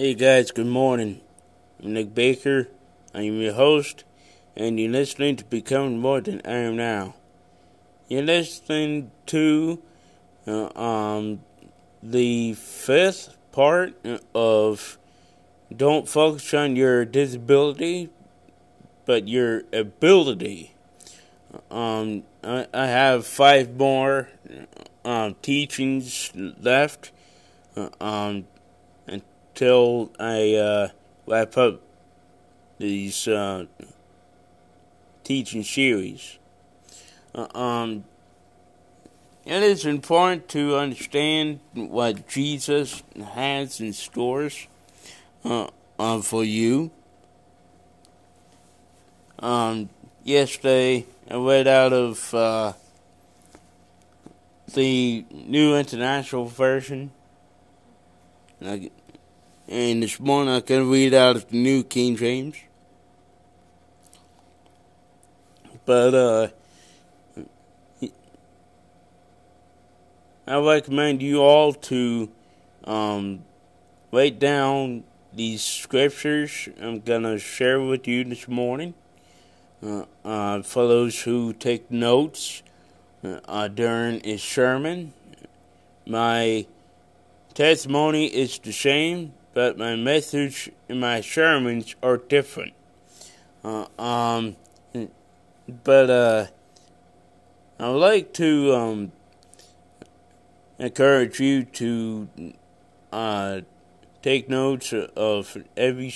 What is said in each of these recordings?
Hey guys, good morning. I'm Nick Baker. I am your host, and you're listening to Becoming More Than I Am Now. You're listening to uh, um, the fifth part of Don't Focus on Your Disability, but Your Ability. Um, I, I have five more uh, teachings left. Uh, um, till I uh, wrap up these uh, teaching series. Uh, um, it is important to understand what Jesus has in stores uh, uh, for you. Um, yesterday, I read out of uh, the New International Version. And this morning I can read out of the New King James. But uh, I recommend you all to um, write down these scriptures I'm gonna share with you this morning. Uh, uh, for those who take notes uh, during a sermon, my testimony is the same but my message and my sermons are different. Uh, um, but uh, I would like to um, encourage you to uh, take notes of every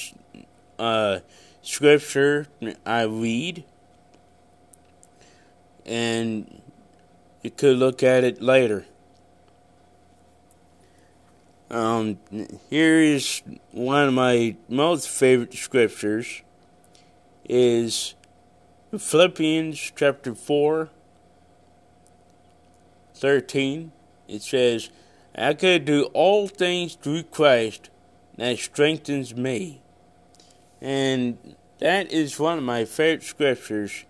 uh, scripture I read, and you could look at it later. Um, here is one of my most favorite scriptures is Philippians chapter 4 13. It says, I can do all things through Christ that strengthens me. And that is one of my favorite scriptures,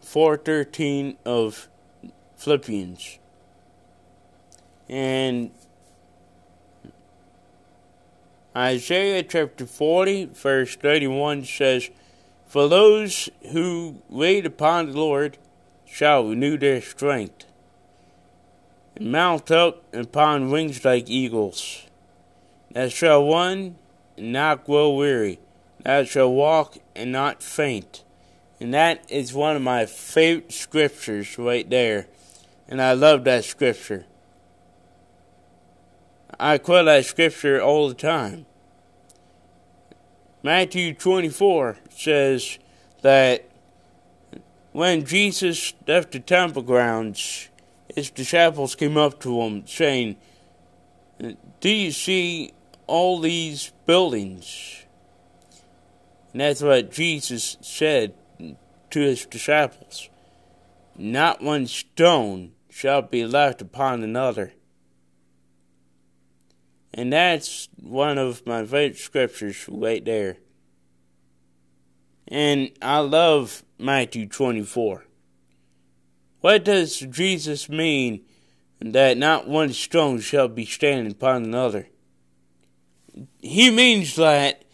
413 of Philippians. And Isaiah chapter 40, verse 31 says, For those who wait upon the Lord shall renew their strength, and mount up upon wings like eagles. That shall run and not grow weary, that shall walk and not faint. And that is one of my favorite scriptures right there. And I love that scripture. I quote that scripture all the time. Matthew 24 says that when Jesus left the temple grounds, his disciples came up to him saying, Do you see all these buildings? And that's what Jesus said to his disciples. Not one stone shall be left upon another. And that's one of my favorite scriptures right there. And I love Matthew 24. What does Jesus mean that not one stone shall be standing upon another? He means that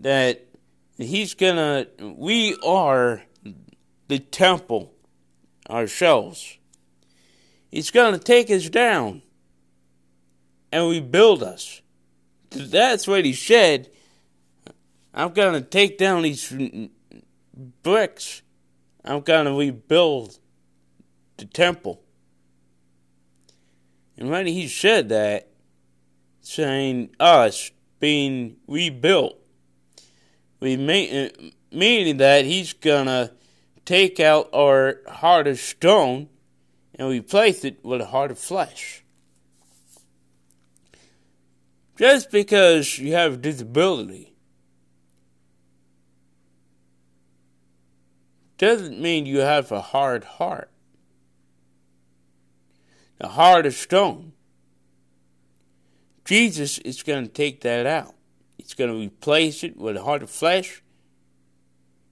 that he's gonna we are the temple ourselves. He's gonna take us down and rebuild us. That's what he said. I'm going to take down these bricks. I'm going to rebuild the temple. And when he said that, saying us being rebuilt, we mean, uh, meaning that he's going to take out our heart of stone and replace it with a heart of flesh. Just because you have a disability doesn't mean you have a hard heart. A heart of stone. Jesus is going to take that out. He's going to replace it with a heart of flesh,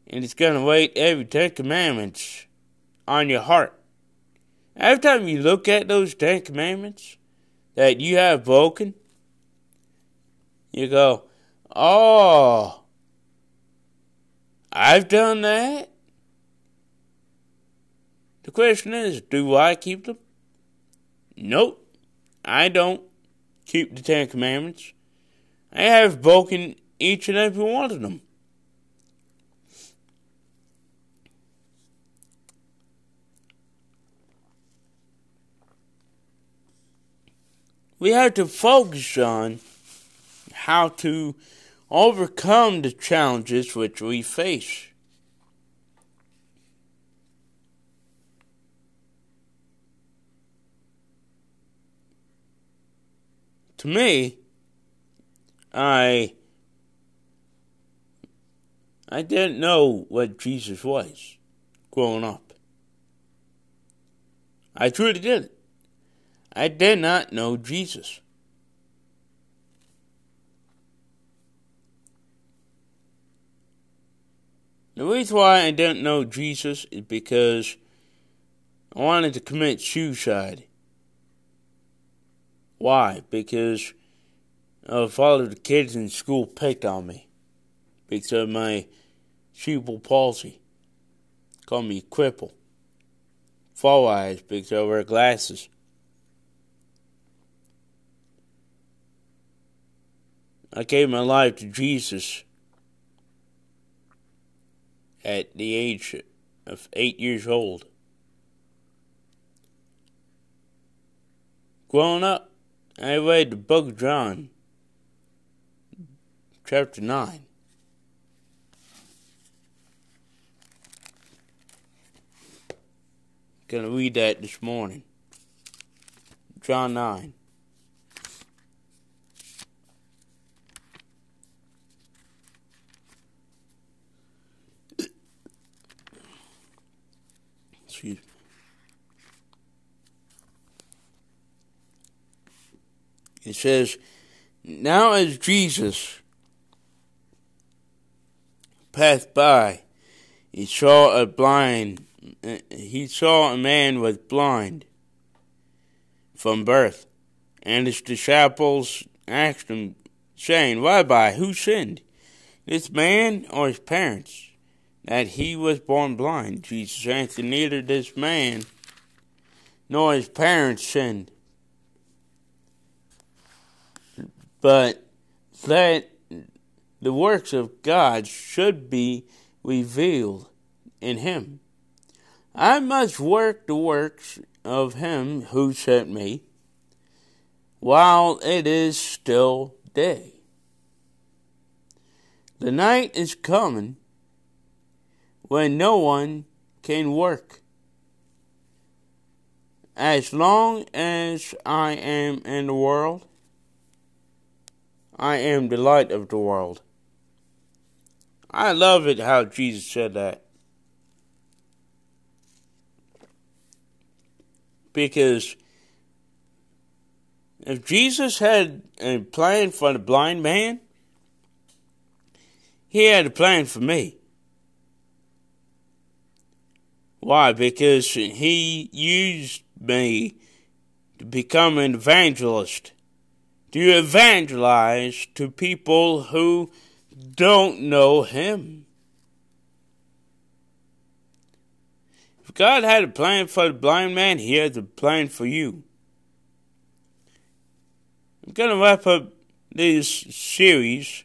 and He's going to write every Ten Commandments on your heart. Every time you look at those Ten Commandments that you have broken, you go, oh, I've done that. The question is, do I keep them? Nope, I don't keep the Ten Commandments. I have broken each and every one of them. We have to focus on how to overcome the challenges which we face. To me, I I didn't know what Jesus was growing up. I truly didn't. I did not know Jesus. The reason why I didn't know Jesus is because I wanted to commit suicide. Why? Because a lot of the kids in school picked on me because of my cerebral palsy. Called me cripple. Fall eyes because I wear glasses. I gave my life to Jesus at the age of eight years old. Growing up, I read the book of John, chapter 9. Gonna read that this morning. John 9. Me. It says, Now as Jesus passed by, he saw a blind, he saw a man was blind from birth, and his disciples asked him, saying, Rabbi, who sinned, this man or his parents? That he was born blind. Jesus answered, Neither this man nor his parents sinned, but that the works of God should be revealed in him. I must work the works of him who sent me while it is still day. The night is coming when no one can work. As long as I am in the world, I am the light of the world. I love it how Jesus said that. Because if Jesus had a plan for the blind man, he had a plan for me. Why? Because he used me to become an evangelist, to evangelize to people who don't know him. If God had a plan for the blind man, he has a plan for you. I'm going to wrap up this series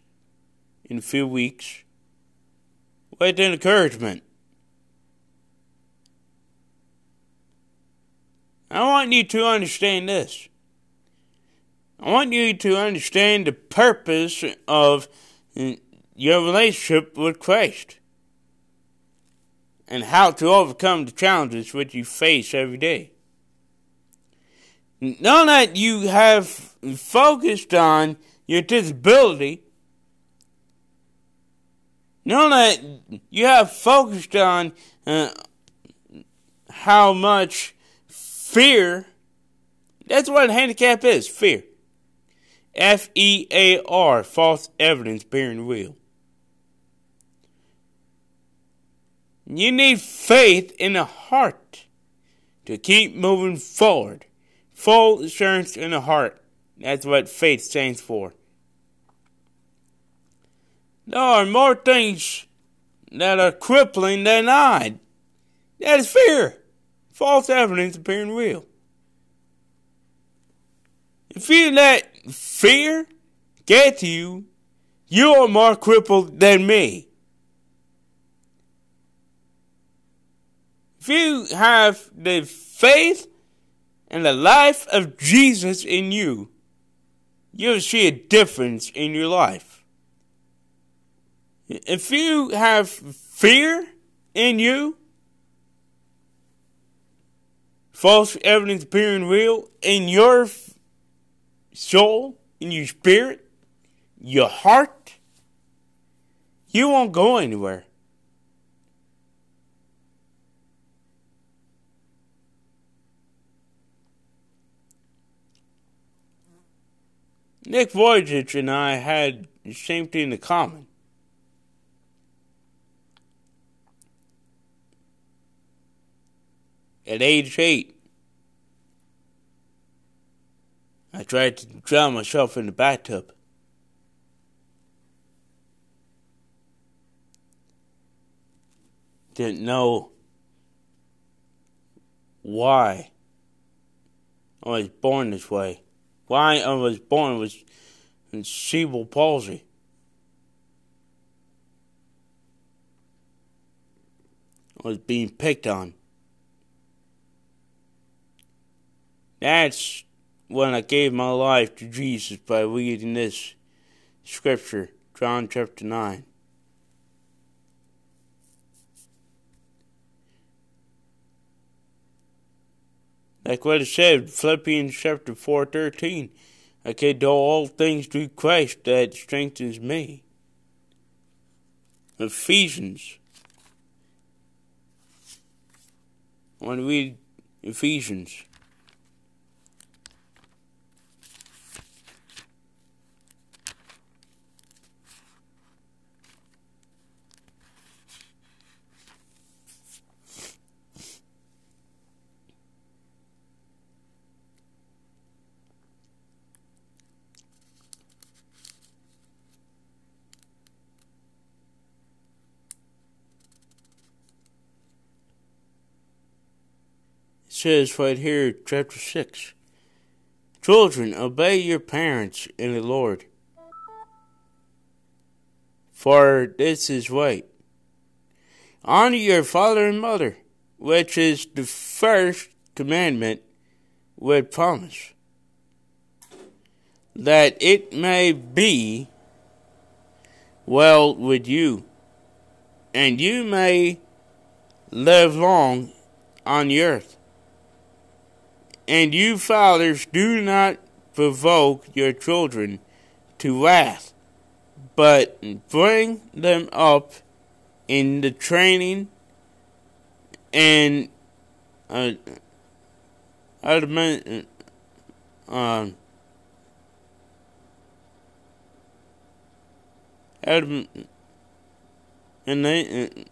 in a few weeks with encouragement. I want you to understand this. I want you to understand the purpose of your relationship with Christ and how to overcome the challenges which you face every day. Now that you have focused on your disability, now that you have focused on uh, how much Fear. That's what a handicap is fear. F E A R, false evidence bearing real. You need faith in the heart to keep moving forward. Full assurance in the heart. That's what faith stands for. There are more things that are crippling than I. That is fear. False evidence appearing real. If you let fear get to you, you are more crippled than me. If you have the faith and the life of Jesus in you, you'll see a difference in your life. If you have fear in you, false evidence appearing real in your soul, in your spirit, your heart, you won't go anywhere. Nick Vujicic and I had the same thing in common. At age eight, I tried to drown myself in the bathtub. Didn't know why I was born this way why I was born was cerebral palsy. I was being picked on. That's when I gave my life to Jesus by reading this scripture, John chapter 9. Like what it said, Philippians chapter 4 13. I can do all things through Christ that strengthens me. Ephesians. I want to read Ephesians. Says right here, chapter 6 Children, obey your parents in the Lord, for this is right. Honor your father and mother, which is the first commandment with promise, that it may be well with you, and you may live long on the earth. And you fathers do not provoke your children to wrath, but bring them up in the training and uh, adamant, uh,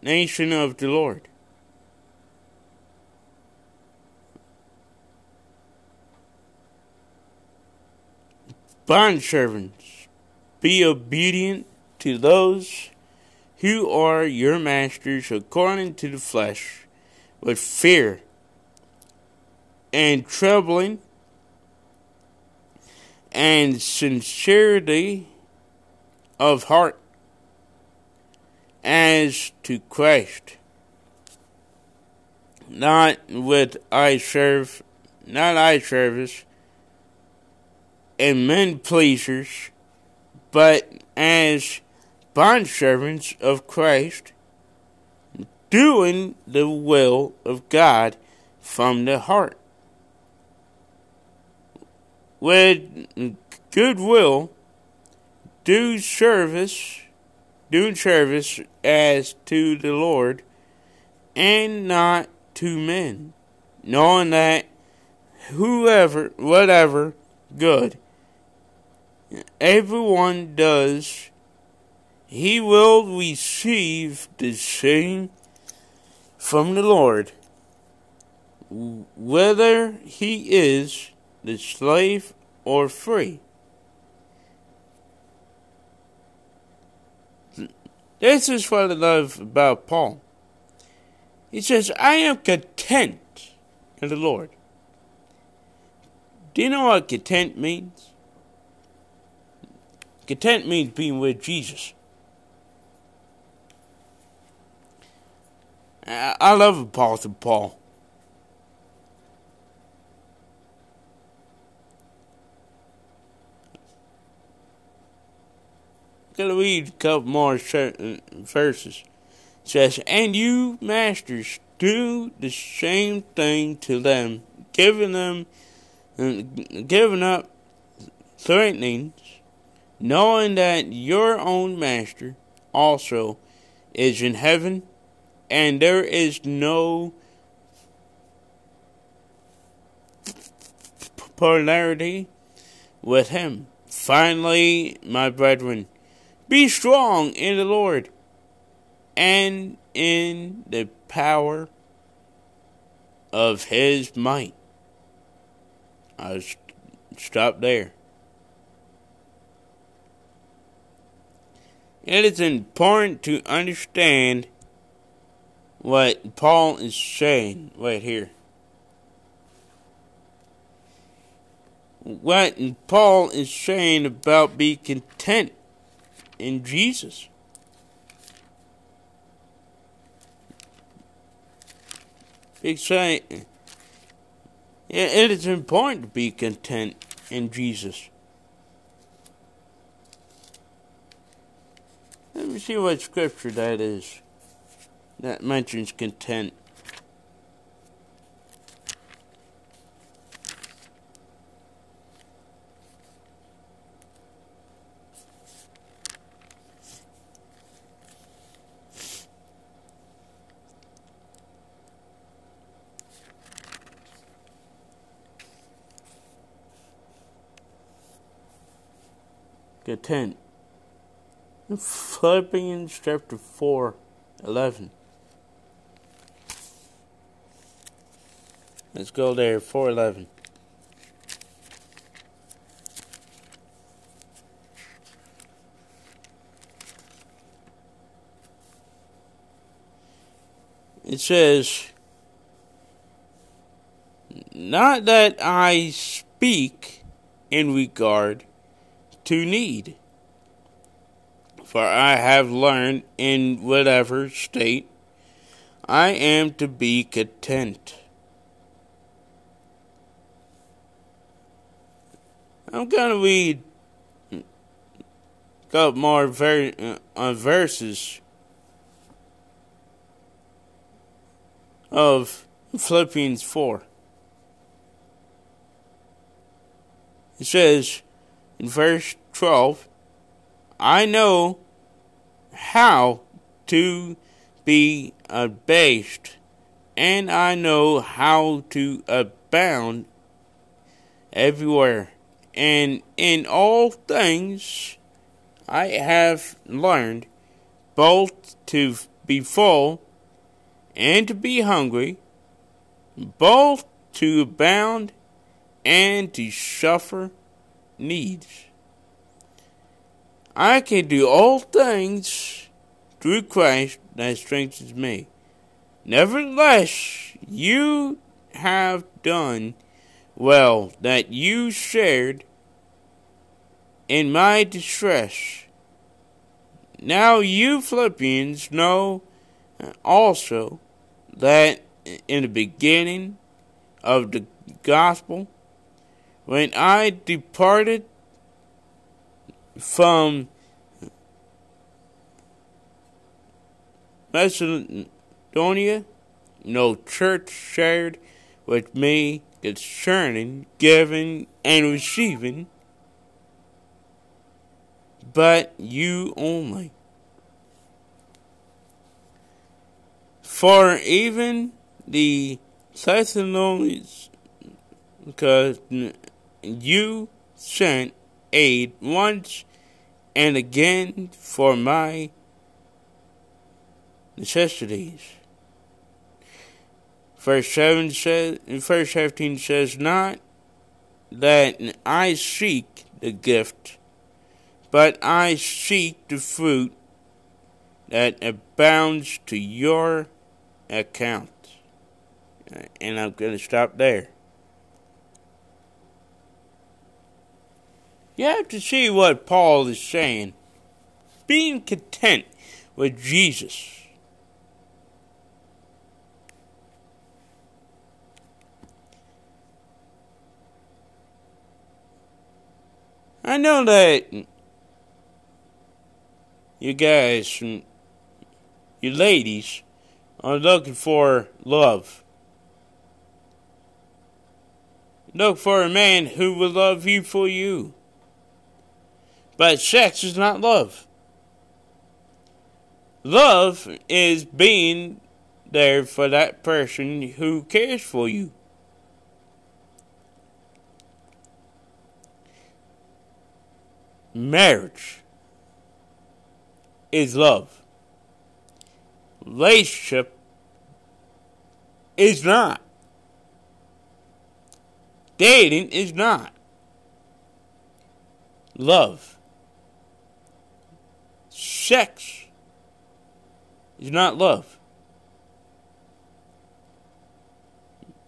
nation of the Lord. Bondservants, be obedient to those who are your masters according to the flesh, with fear and trembling and sincerity of heart as to Christ, not with eye serve, not eye service and men pleasers, but as bondservants of Christ, doing the will of God from the heart. With good will, do service, do service as to the Lord, and not to men, knowing that whoever, whatever good everyone does, he will receive the same from the Lord, whether he is the slave or free. This is what I love about Paul. He says, I am content in the Lord. Do you know what content means? Content means being with Jesus. I love Apostle Paul. Gonna read a couple more verses. It says, And you, masters, do the same thing to them, giving them, giving up threatenings, knowing that your own master also is in heaven, and there is no polarity with him. Finally, my brethren, be strong in the Lord and in the power of his might. I'll stop there. It is important to understand what Paul is saying right here. What Paul is saying about be content in Jesus. Exciting. It is important to be content in Jesus. Let me see what scripture that is that mentions content. content. Philippians chapter 4, 11. Let's go there, 411. It says, Not that I speak in regard to need. For I have learned in whatever state I am to be content. I'm going to read a couple more ver- uh, verses of Philippians 4. It says, in verse 12, I know how to be abased, and I know how to abound everywhere. And in all things I have learned both to be full and to be hungry, both to abound and to suffer needs. I can do all things through Christ that strengthens me. Nevertheless, you have done well that you shared in my distress. Now you Philippians know also that in the beginning of the gospel, when I departed from Macedonia, no church shared with me concerning giving and receiving, but you only. For even the Thessalonians, because you sent aid once and again for my necessities. Verse 7 says, verse 17 says, Not that I seek the gift, but I seek the fruit that abounds to your account. And I'm going to stop there. You have to see what Paul is saying. Being content with Jesus. I know that you guys, you ladies, are looking for love. Look for a man who will love you for you. But sex is not love. Love is being there for that person who cares for you. Marriage is love. Relationship is not. Dating is not. Love. Sex is not love.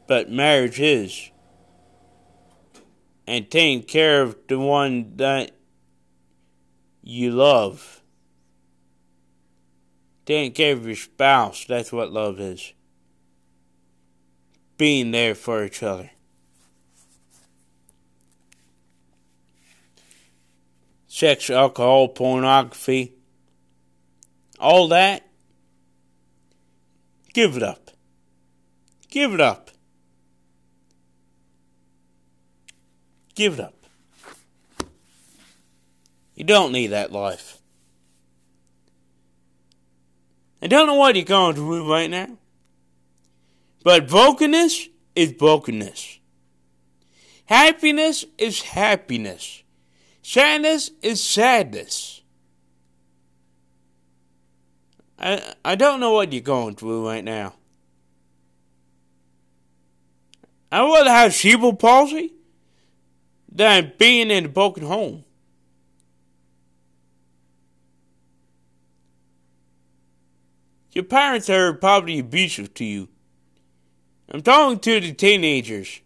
But marriage is. And taking care of the one that you love. Taking care of your spouse, that's what love is. Being there for each other. Sex, alcohol, pornography, all that, give it up. Give it up. Give it up. You don't need that life. I don't know what you're going through right now. But brokenness is brokenness. Happiness is happiness. Sadness is sadness. I, I don't know what you're going through right now. I would rather have cerebral palsy than being in a broken home. Your parents are probably abusive to you. I'm talking to the teenagers.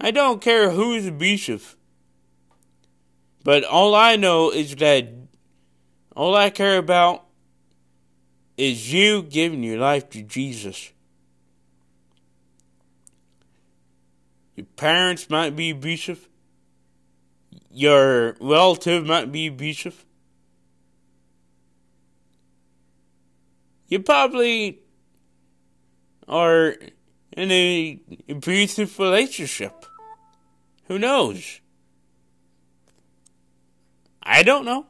I don't care who's abusive. But all I know is that all I care about is you giving your life to Jesus. Your parents might be abusive. Your relative might be abusive. you probably are in a abusive relationship. Who knows? I don't know.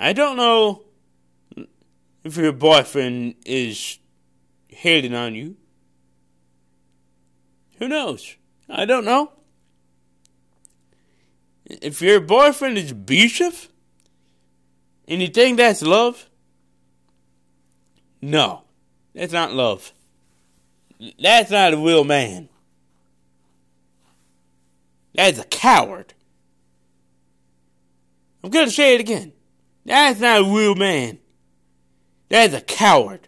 I don't know if your boyfriend is hating on you. Who knows? I don't know. If your boyfriend is abusive, and you think that's love? No, that's not love. That's not a real man. That's a coward. I'm going to say it again. That's not a real man. That's a coward.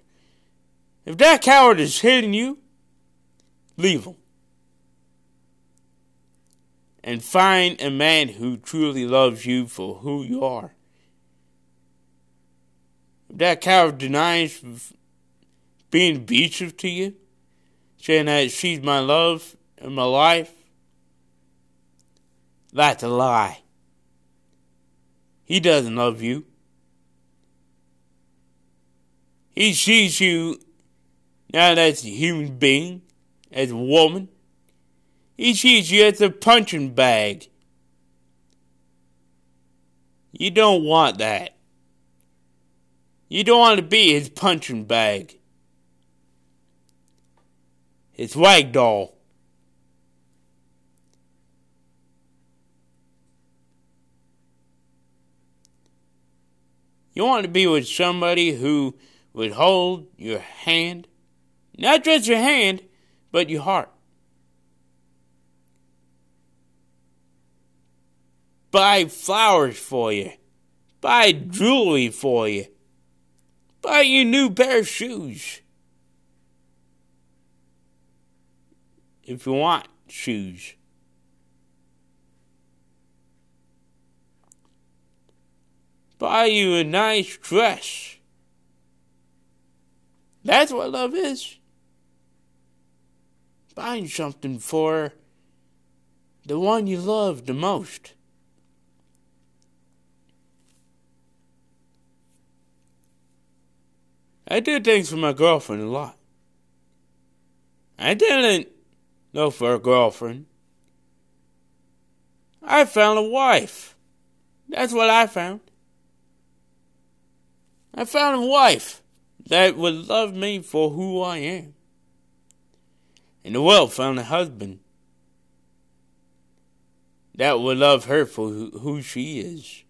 If that coward is hitting you, leave him. And find a man who truly loves you for who you are. If that coward denies being abusive to you, saying that she's my love and my life, that's a lie. He doesn't love you. He sees you not as a human being, as a woman. He sees you as a punching bag. You don't want that. You don't want to be his punching bag, his rag doll. You want to be with somebody who would hold your hand, not just your hand, but your heart. buy flowers for you, buy jewelry for you, buy you new pair of shoes. If you want shoes. Buy you a nice dress. That's what love is. Buying something for the one you love the most. I did things for my girlfriend a lot. I didn't look for a girlfriend. I found a wife. That's what I found. I found a wife that would love me for who I am. And the world found a husband that would love her for who she is.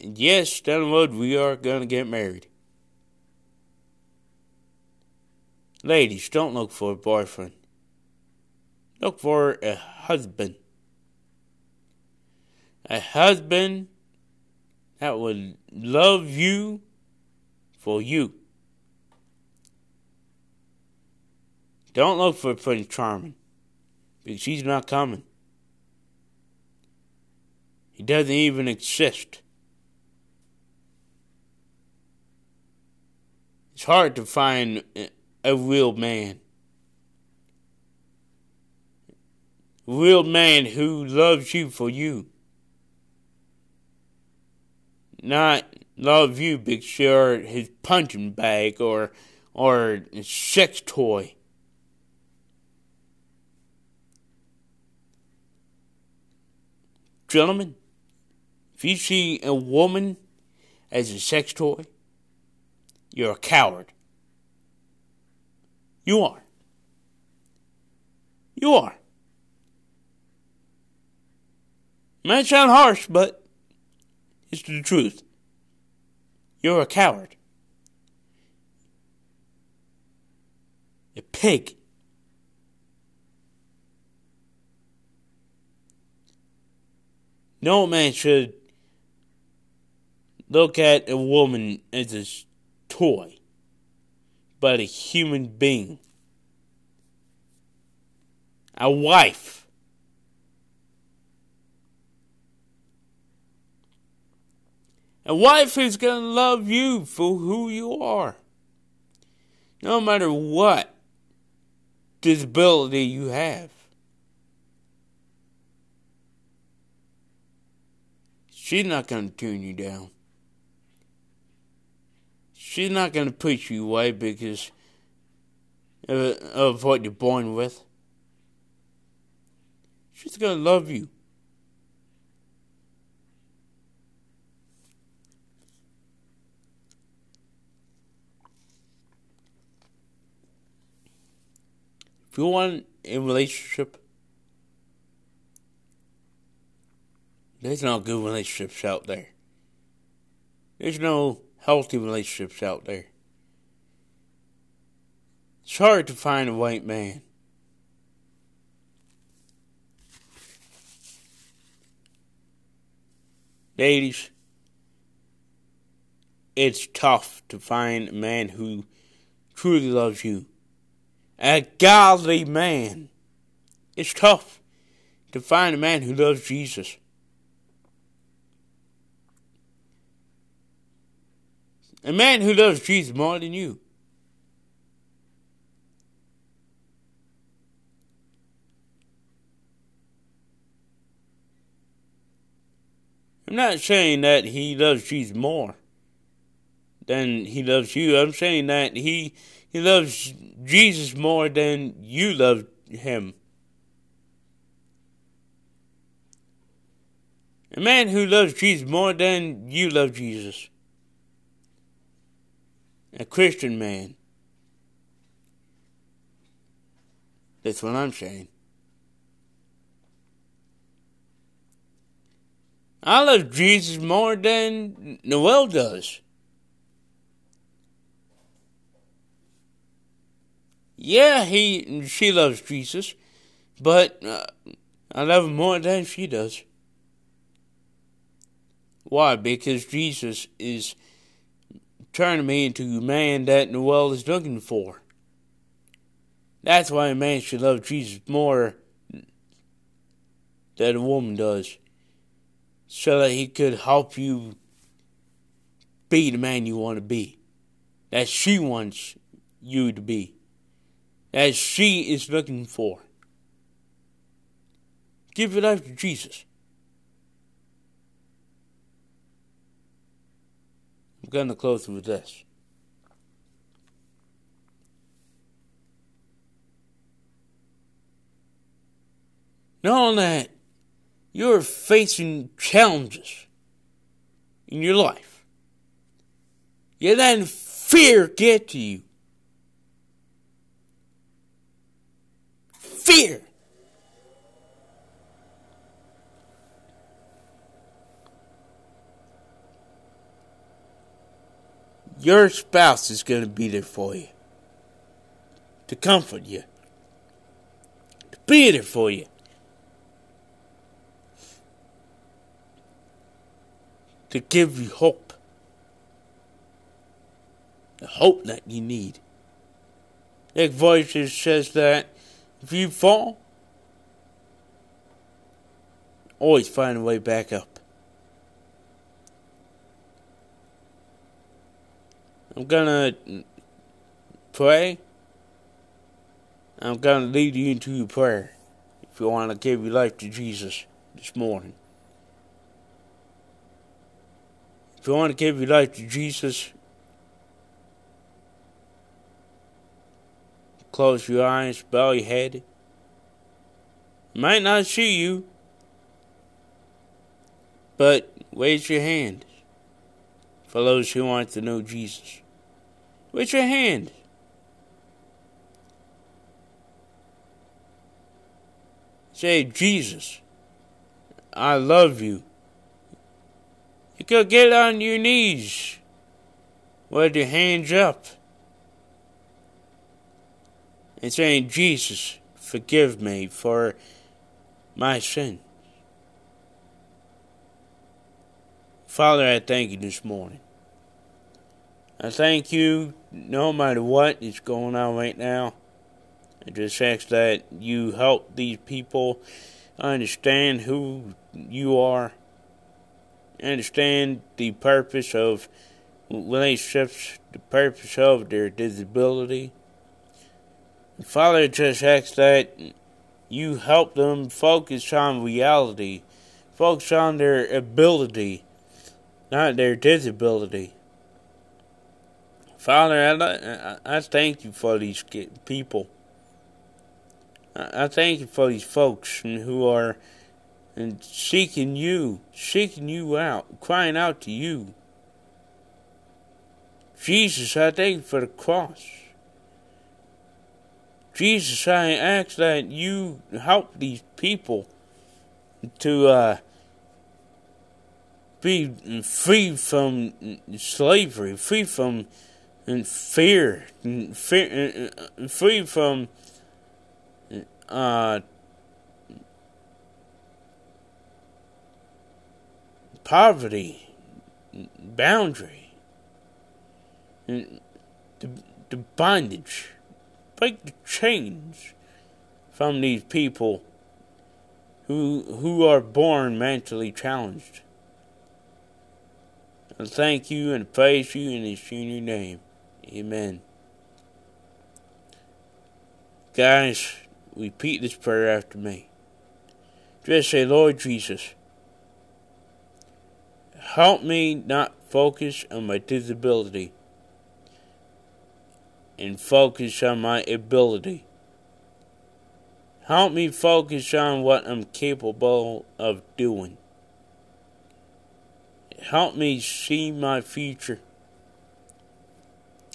And yes, down the road we are going to get married. Ladies, don't look for a boyfriend. Look for a husband. A husband that would love you for you. Don't look for a Prince Charming because he's not coming. He doesn't even exist. It's hard to find a real man. A real man who loves you for you. Not love you because you're his punching bag or or sex toy. Gentlemen, if you see a woman as a sex toy, you're a coward. You are. You are. Might sound harsh, but it's the truth. You're a coward. A pig. No man should look at a woman as a toy but a human being. A wife. A wife who's going to love you for who you are. No matter what disability you have. She's not going to turn you down she's not going to push you away because of, of what you're born with. She's going to love you. If you want a relationship, there's no good relationships out there. There's no healthy relationships out there. It's hard to find a white man. Ladies, it's tough to find a man who truly loves you. A godly man. It's tough to find a man who loves Jesus. A man who loves Jesus more than you. I'm not saying that he loves Jesus more than he loves you. I'm saying that he he loves Jesus more than you love him. A man who loves Jesus more than you love Jesus a Christian man. That's what I'm saying. I love Jesus more than Noel does. Yeah, he she loves Jesus. But uh, I love him more than she does. Why? Because Jesus is turning me into a man that the world is looking for. That's why a man should love Jesus more than a woman does. So that he could help you be the man you want to be. That she wants you to be. That she is looking for. Give your life to Jesus. I'm going to close with this. Knowing that you're facing challenges in your life, you letting fear get to you. Fear. Your spouse is going to be there for you, to comfort you, to be there for you. To give you hope. The hope that you need. That voice says that if you fall, always find a way back up. I'm gonna pray. I'm gonna lead you into your prayer if you want to give your life to Jesus this morning. If you want to give your life to Jesus, close your eyes, bow your head. Might not see you, but raise your hand for those who want to know Jesus. Raise your hand. Say, Jesus, I love you. You could get on your knees with your hands up and saying, Jesus, forgive me for my sin. Father, I thank you this morning. I thank you no matter what is going on right now. I just ask that you help these people understand who you are, understand the purpose of relationships, the purpose of their disability. Father, just ask that you help them focus on reality, focus on their ability, not their disability. Father, I, I thank you for these people. I thank you for these folks who are seeking you, seeking you out, crying out to you. Jesus, I thank you for the cross. Jesus, I ask that you help these people to uh, be free from slavery, free from fear, free from uh, poverty, boundary, the, the bondage, break the chains from these people who who are born mentally challenged. I thank you and praise you in His your name. Amen. Guys, repeat this prayer after me. Just say, Lord Jesus, help me not focus on my disability and focus on my ability. Help me focus on what I'm capable of doing. Help me see my future.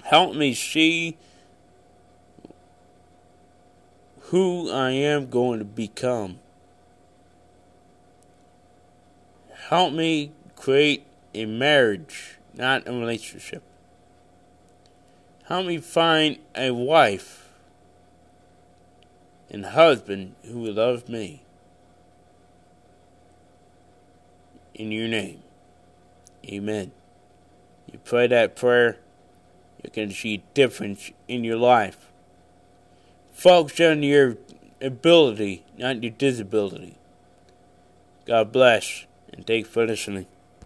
Help me see who I am going to become. Help me create a marriage, not a relationship. Help me find a wife and husband who will love me. In your name. Amen. You pray that prayer, you can see difference in your life. Focus on your ability, not your disability. God bless, and thanks for listening.